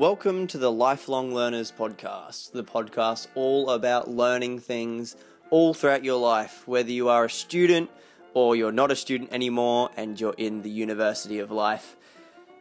Welcome to the Lifelong Learners Podcast, the podcast all about learning things all throughout your life, whether you are a student or you're not a student anymore and you're in the university of life.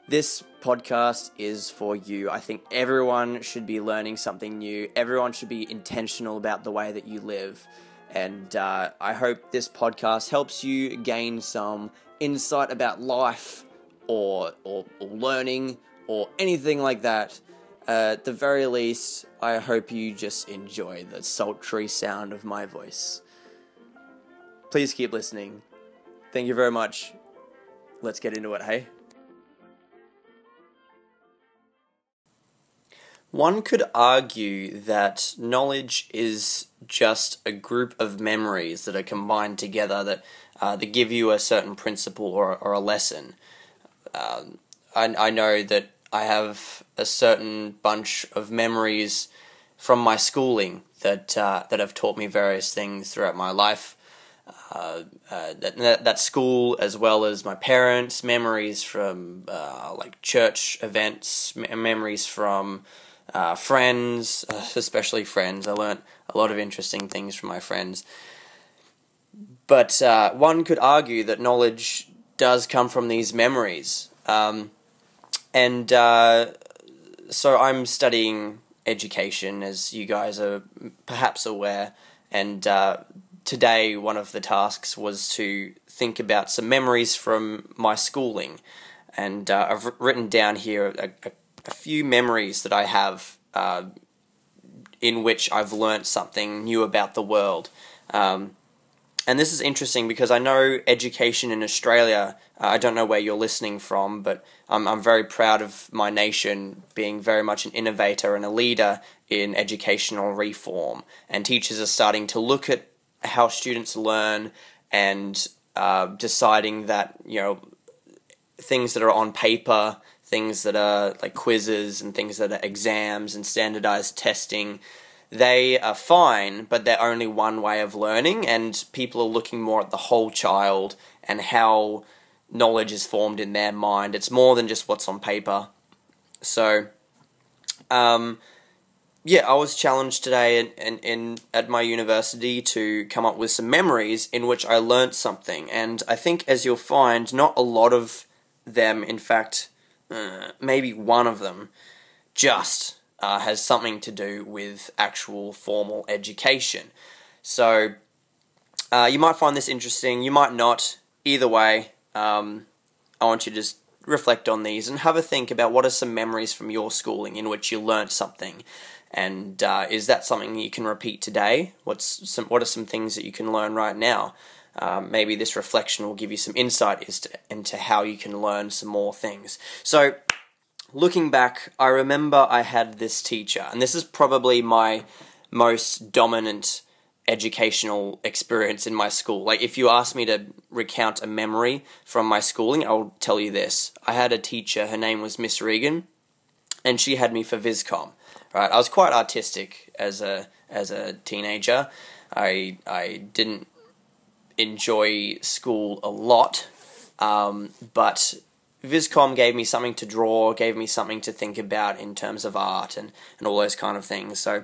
This podcast is for you. I think everyone should be learning something new. Everyone should be intentional about the way that you live. And uh, I hope this podcast helps you gain some insight about life or, or, or learning or anything like that. Uh, at the very least, I hope you just enjoy the sultry sound of my voice. Please keep listening. Thank you very much. Let's get into it, hey? One could argue that knowledge is just a group of memories that are combined together that, uh, that give you a certain principle or, or a lesson. Um, I, I know that I have a certain bunch of memories from my schooling that uh, that have taught me various things throughout my life. Uh, uh, that, that school, as well as my parents, memories from uh, like church events, memories from uh, friends, uh, especially friends. I learnt a lot of interesting things from my friends. But one could argue that knowledge does come from these memories. Um, and uh, so I'm studying education, as you guys are perhaps aware. And uh, today, one of the tasks was to think about some memories from my schooling. And uh, I've written down here a, a, few memories that I have uh, in which I've learnt something new about the world. Um, and this is interesting because I know education in Australia, uh, I don't know where you're listening from, but I'm, I'm very proud of my nation being very much an innovator and a leader in educational reform. And teachers are starting to look at how students learn and uh, deciding that, you know, things that are on paper, things that are like quizzes and things that are exams and standardized testing they are fine, but they're only one way of learning, and people are looking more at the whole child and how knowledge is formed in their mind. It's more than just what's on paper. So, um, yeah, I was challenged today in, in, in, at my university to come up with some memories in which I learnt something, and I think, as you'll find, not a lot of them, in fact, uh, maybe one of them, just uh, has something to do with actual formal education. So uh, you might find this interesting, you might not. Either way, um, I want you to just reflect on these and have a think about what are some memories from your schooling in which you learnt something. And uh, is that something you can repeat today? What's some, what are some things that you can learn right now? Um, maybe this reflection will give you some insight to, into how you can learn some more things. So, looking back, I remember I had this teacher, and this is probably my most dominant educational experience in my school. Like, if you ask me to recount a memory from my schooling, I'll tell you this. I had a teacher, her name was Miss Regan, and she had me for Viscom. Right, I was quite artistic as a as a teenager. I I didn't enjoy school a lot, um, but Viscom gave me something to draw, gave me something to think about in terms of art and, and all those kind of things. So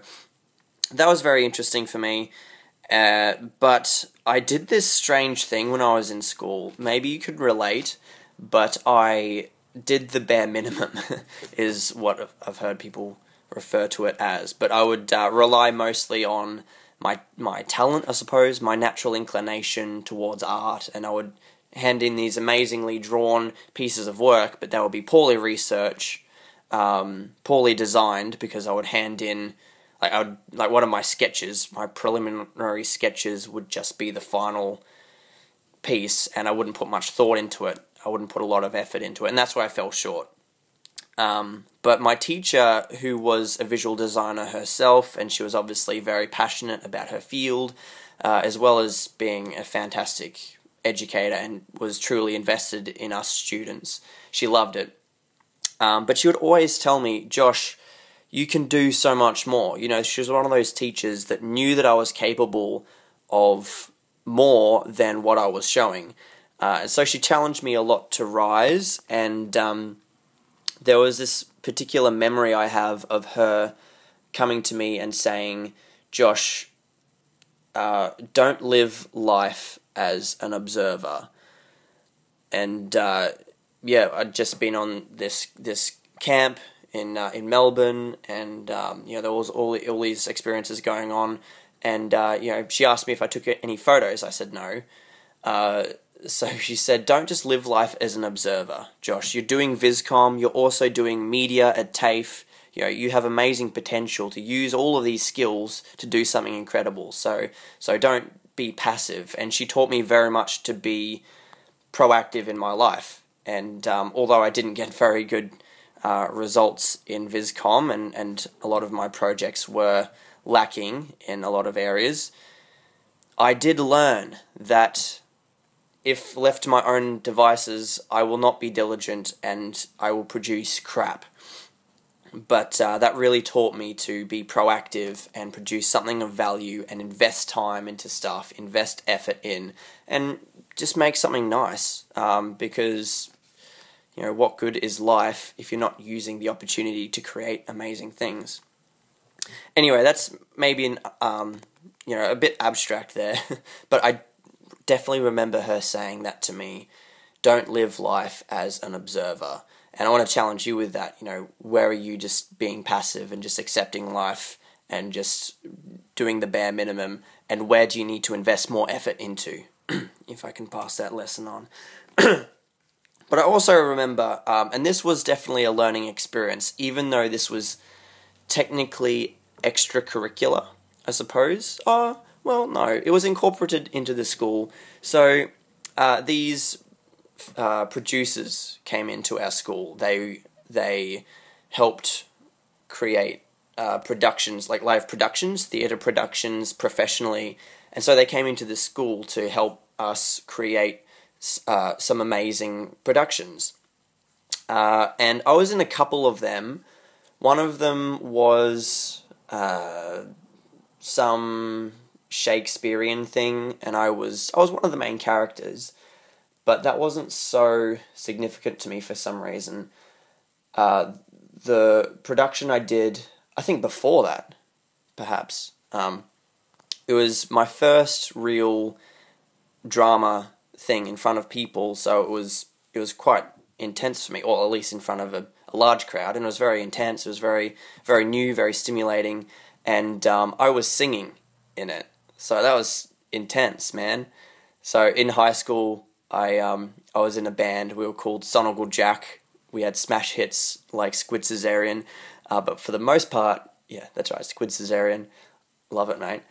that was very interesting for me. Uh, but I did this strange thing when I was in school. Maybe you could relate, but I did the bare minimum, is what I've heard people refer to it as. But I would uh, rely mostly on my my talent, I suppose, my natural inclination towards art, and I would hand in these amazingly drawn pieces of work, but they would be poorly researched, um, poorly designed, because I would hand in like I would like one of my sketches, my preliminary sketches would just be the final piece, and I wouldn't put much thought into it. I wouldn't put a lot of effort into it, and that's where I fell short. Um, but my teacher, who was a visual designer herself, and she was obviously very passionate about her field, uh, as well as being a fantastic educator and was truly invested in us students. She loved it. Um, but she would always tell me, Josh, you can do so much more. You know, she was one of those teachers that knew that I was capable of more than what I was showing. Uh, so she challenged me a lot to rise, and um, there was this particular memory I have of her coming to me and saying, Josh, uh, don't live life as an observer. And uh, yeah, I'd just been on this this camp in uh, in Melbourne, and um, you know there was all all these experiences going on, and uh, you know she asked me if I took any photos. I said no. Uh, so she said, "Don't just live life as an observer, Josh. You're doing Viscom. You're also doing media at TAFE. You know you have amazing potential to use all of these skills to do something incredible. So so don't be passive." And she taught me very much to be proactive in my life. And um, although I didn't get very good uh, results in Viscom, and, and a lot of my projects were lacking in a lot of areas, I did learn that if left to my own devices, I will not be diligent and I will produce crap. But uh, that really taught me to be proactive and produce something of value and invest time into stuff, invest effort in, and just make something nice. Um, because you know, what good is life if you're not using the opportunity to create amazing things? Anyway, that's maybe an um, you know a bit abstract there, but I definitely remember her saying that to me. Don't live life as an observer. And I want to challenge you with that. You know, where are you just being passive and just accepting life and just doing the bare minimum? And where do you need to invest more effort into? if I can pass that lesson on. but I also remember, um, and this was definitely a learning experience, even though this was technically extracurricular, I suppose. Oh, well, no, it was incorporated into the school. So uh, these uh, producers came into our school. They they helped create uh, productions like live productions, theatre productions professionally, and so they came into the school to help us create uh, some amazing productions. Uh, and I was in a couple of them. One of them was uh, some Shakespearean thing, and I was I was one of the main characters, but that wasn't so significant to me for some reason. Uh, the production I did, I think before that, perhaps, um, it was my first real drama thing in front of people, so it was it was quite intense for me, or at least in front of a, a large crowd, and it was very intense. It was very very new, very stimulating, and um, I was singing in it, so that was intense, man. So in high school, I um, I was in a band. We were called Sonogal Jack. We had smash hits like Squid Caesarean, uh, but for the most part, yeah, that's right, Squid Caesarean. Love it, mate.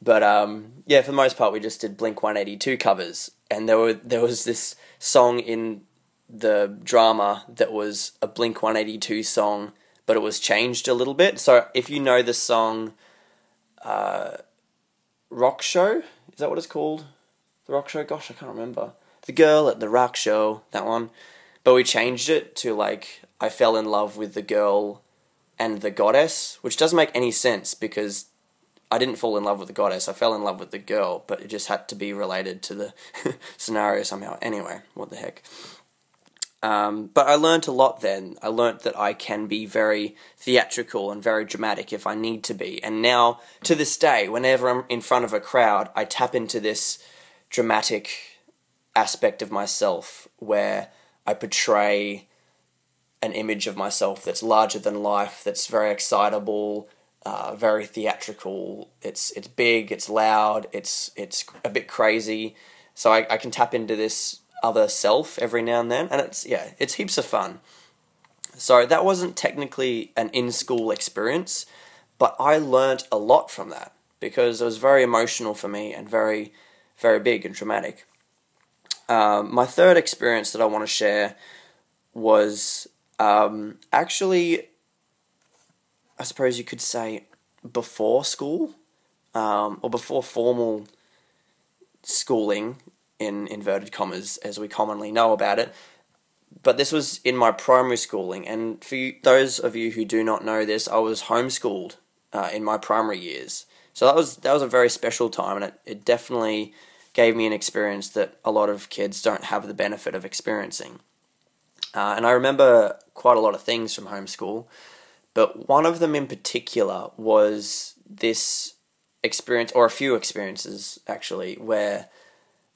But um, yeah, for the most part, we just did Blink One Eighty Two covers, and there were there was this song in the drama that was a Blink One Eighty Two song, but it was changed a little bit. So if you know the song, uh, Rock Show is that what it's called? The Rock Show. Gosh, I can't remember. The girl at the Rock Show. That one. But we changed it to like I fell in love with the girl and the goddess, which doesn't make any sense because I didn't fall in love with the goddess. I fell in love with the girl, but it just had to be related to the scenario somehow. Anyway, what the heck. Um, but I learned a lot then. I learned that I can be very theatrical and very dramatic if I need to be. And now, to this day, whenever I'm in front of a crowd, I tap into this dramatic aspect of myself where I portray an image of myself that's larger than life, that's very excitable, uh, very theatrical. It's it's big, it's loud, it's it's a bit crazy. So I, I can tap into this other self every now and then, and it's yeah, it's heaps of fun. So that wasn't technically an in school experience, but I learnt a lot from that because it was very emotional for me and very very big and dramatic. Um, my third experience that I want to share was um, actually I suppose you could say, before school, um, or before formal schooling, in inverted commas, as we commonly know about it. But this was in my primary schooling, and for you, those of you who do not know this, I was homeschooled uh, in my primary years. So that was that was a very special time, and it, it definitely gave me an experience that a lot of kids don't have the benefit of experiencing. Uh, and I remember quite a lot of things from homeschool, but one of them in particular was this experience, or a few experiences actually, where,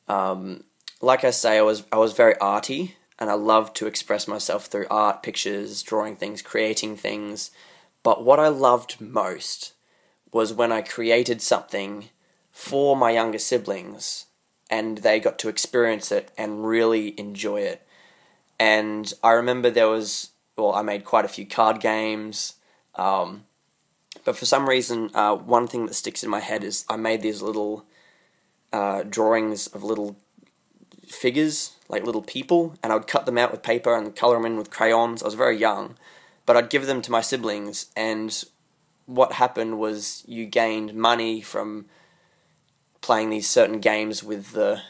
um, like I say, I was I was very arty, and I loved to express myself through art, pictures, drawing things, creating things. But what I loved most was when I created something for my younger siblings and they got to experience it and really enjoy it. And I remember there was, well, I made quite a few card games. Um, but for some reason, uh, one thing that sticks in my head is I made these little uh, drawings of little figures, like little people, and I would cut them out with paper and color them in with crayons. I was very young, but I'd give them to my siblings, and what happened was you gained money from playing these certain games with the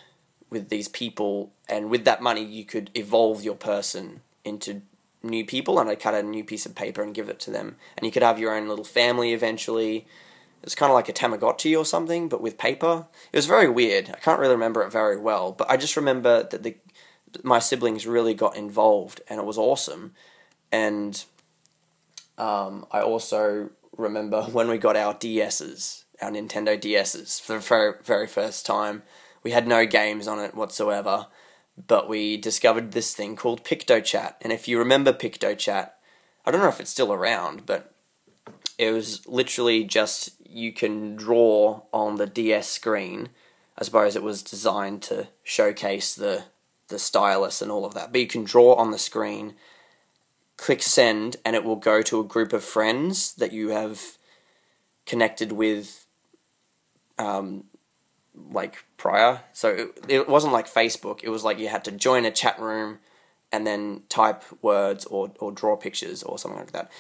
with these people, and with that money you could evolve your person into new people. And I'd cut a new piece of paper and give it to them, and you could have your own little family eventually. It's kind of like a Tamagotchi or something, but with paper. It was very weird. I can't really remember it very well, but I just remember that the my siblings really got involved, and it was awesome. And um, I also remember when we got our DSs, our Nintendo DSs, for the very, very first time. We had no games on it whatsoever, but we discovered this thing called PictoChat. And if you remember PictoChat, I don't know if it's still around, but it was literally just you can draw on the DS screen. I suppose it was designed to showcase the the stylus and all of that. But you can draw on the screen click send and it will go to a group of friends that you have connected with um, like prior. So it, it wasn't like facebook. It was like you had to join a chat room and then type words or, or draw pictures or something like that.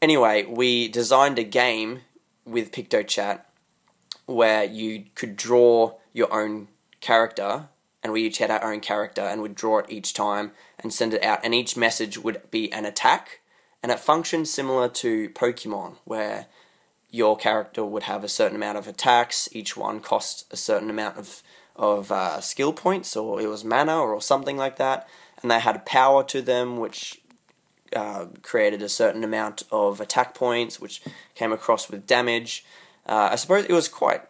Anyway we designed a game with pictochat where you could draw your own character and we each had our own character and would draw it each time and send it out. And each message would be an attack, and it functioned similar to Pokemon, where your character would have a certain amount of attacks. Each one cost a certain amount of of uh, skill points, or it was mana, or something like that. And they had a power to them, which uh, created a certain amount of attack points, which came across with damage. Uh, I suppose it was quite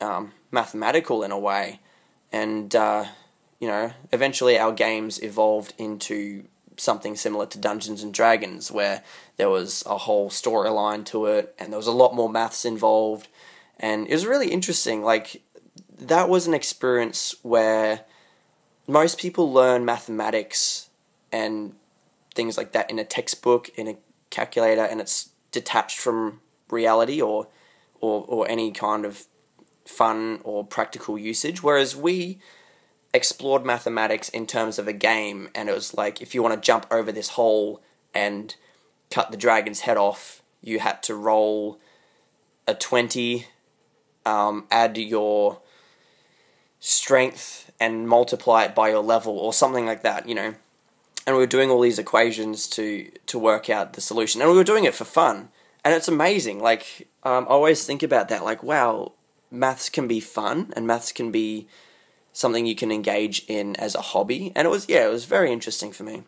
um, mathematical in a way and uh, you know, eventually our games evolved into something similar to Dungeons and Dragons, where there was a whole storyline to it, and there was a lot more maths involved, and it was really interesting. Like that was an experience where most people learn mathematics and things like that in a textbook, in a calculator, and it's detached from reality or or or any kind of fun or practical usage. Whereas we explored mathematics in terms of a game, and it was like if you want to jump over this hole and cut the dragon's head off, you had to roll a 20, um, add your strength, and multiply it by your level, or something like that, you know. And we were doing all these equations to, to work out the solution, and we were doing it for fun. And it's amazing. Like, um, I always think about that. Like, wow, maths can be fun and maths can be something you can engage in as a hobby. And it was, yeah, it was very interesting for me.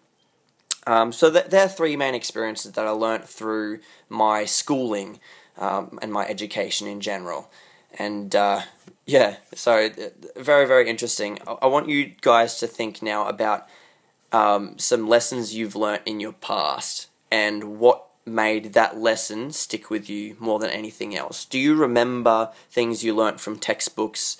Um, so th- there are three main experiences that I learnt through my schooling um, and my education in general. And uh, yeah, so very, very interesting. I-, I want you guys to think now about um, some lessons you've learnt in your past and what made that lesson stick with you more than anything else? Do you remember things you learnt from textbooks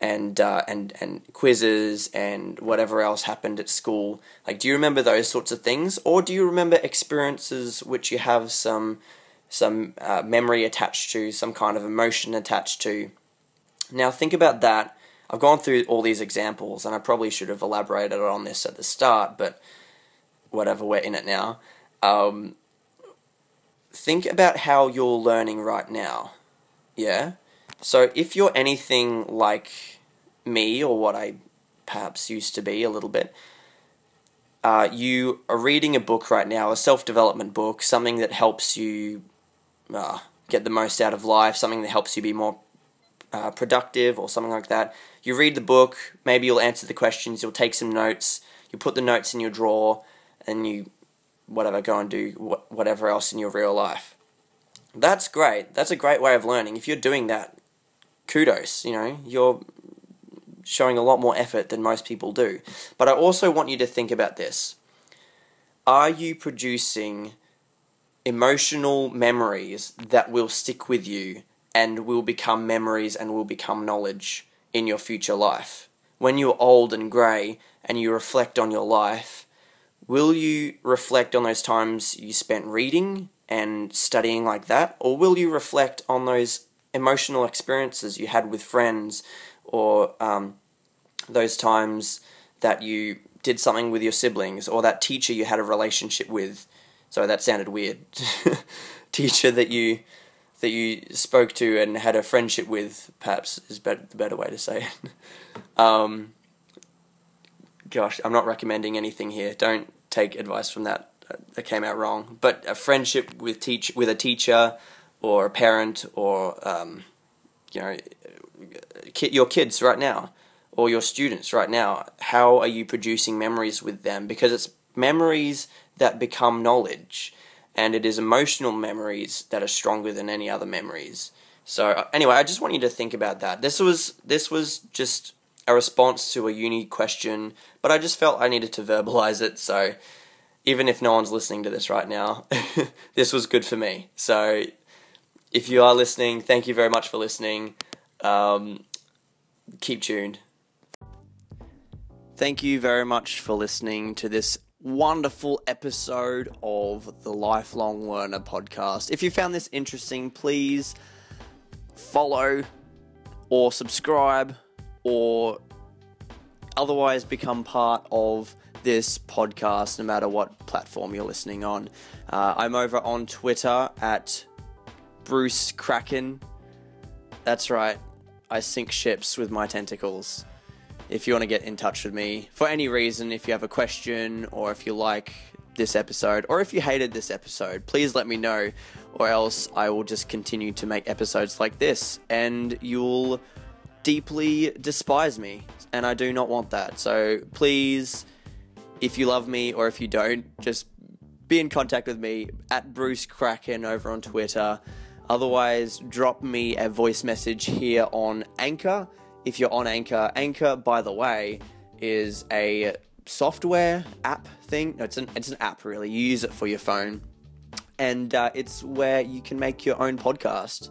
and uh, and and quizzes and whatever else happened at school? Like, do you remember those sorts of things, or do you remember experiences which you have some some uh, memory attached to, some kind of emotion attached to? Now, think about that. I've gone through all these examples, and I probably should have elaborated on this at the start, but whatever, we're in it now. Um, think about how you're learning right now. Yeah? So if you're anything like me or what I perhaps used to be a little bit, uh, you are reading a book right now, a self development book, something that helps you uh, get the most out of life, something that helps you be more uh, productive or something like that. You read the book, maybe you'll answer the questions, you'll take some notes, you put the notes in your drawer, and you whatever go and do wh- whatever else in your real life. That's great. That's a great way of learning. If you're doing that, kudos. You know, you're showing a lot more effort than most people do. But I also want you to think about this. Are you producing emotional memories that will stick with you and will become memories and will become knowledge in your future life? When you're old and grey and you reflect on your life, will you reflect on those times you spent reading and studying like that? Or will you reflect on those emotional experiences you had with friends or um, those times that you did something with your siblings or that teacher you had a relationship with? Sorry, that sounded weird. teacher that you that you spoke to and had a friendship with, perhaps is better, the better way to say it. um, gosh, I'm not recommending anything here. Don't take advice from that. That came out wrong. But a friendship with teach with a teacher or a parent or um, you know your kids right now or your students right now. How are you producing memories with them? Because it's memories that become knowledge and it is emotional memories that are stronger than any other memories. So uh, anyway, I just want you to think about that. This was this was just a response to a unique question, but I just felt I needed to verbalize it. So even if no one's listening to this right now, this was good for me. So if you are listening, thank you very much for listening. Um, keep tuned. Thank you very much for listening to this wonderful episode of the Lifelong Learner podcast. If you found this interesting, please follow or subscribe or otherwise become part of this podcast no matter what platform you're listening on. Uh, I'm over on Twitter at Bruce Kraken. That's right, I sink ships with my tentacles if you want to get in touch with me for any reason, if you have a question or if you like this episode or if you hated this episode, please let me know, or else I will just continue to make episodes like this and you'll deeply despise me. And I do not want that. So please, if you love me or if you don't, just be in contact with me at Bruce Kraken over on Twitter. Otherwise, drop me a voice message here on Anchor if you're on Anchor. Anchor, by the way, is a software app thing. No, it's an it's an app really. You use it for your phone, and uh, it's where you can make your own podcast,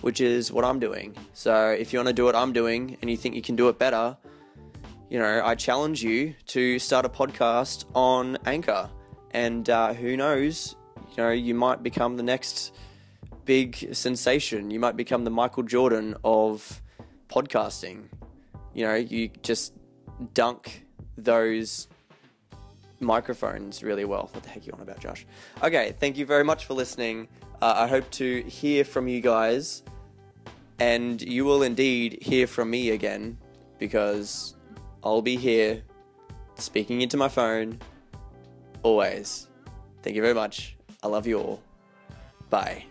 which is what I'm doing. So if you want to do what I'm doing and you think you can do it better, you know, I challenge you to start a podcast on Anchor, and uh, who knows, you know, you might become the next big sensation. You might become the Michael Jordan of podcasting. You know, you just dunk those microphones really well. What the heck are you on about, Josh? Okay, thank you very much for listening. Uh, I hope to hear from you guys, and you will indeed hear from me again because I'll be here speaking into my phone always. Thank you very much. I love you all. Bye.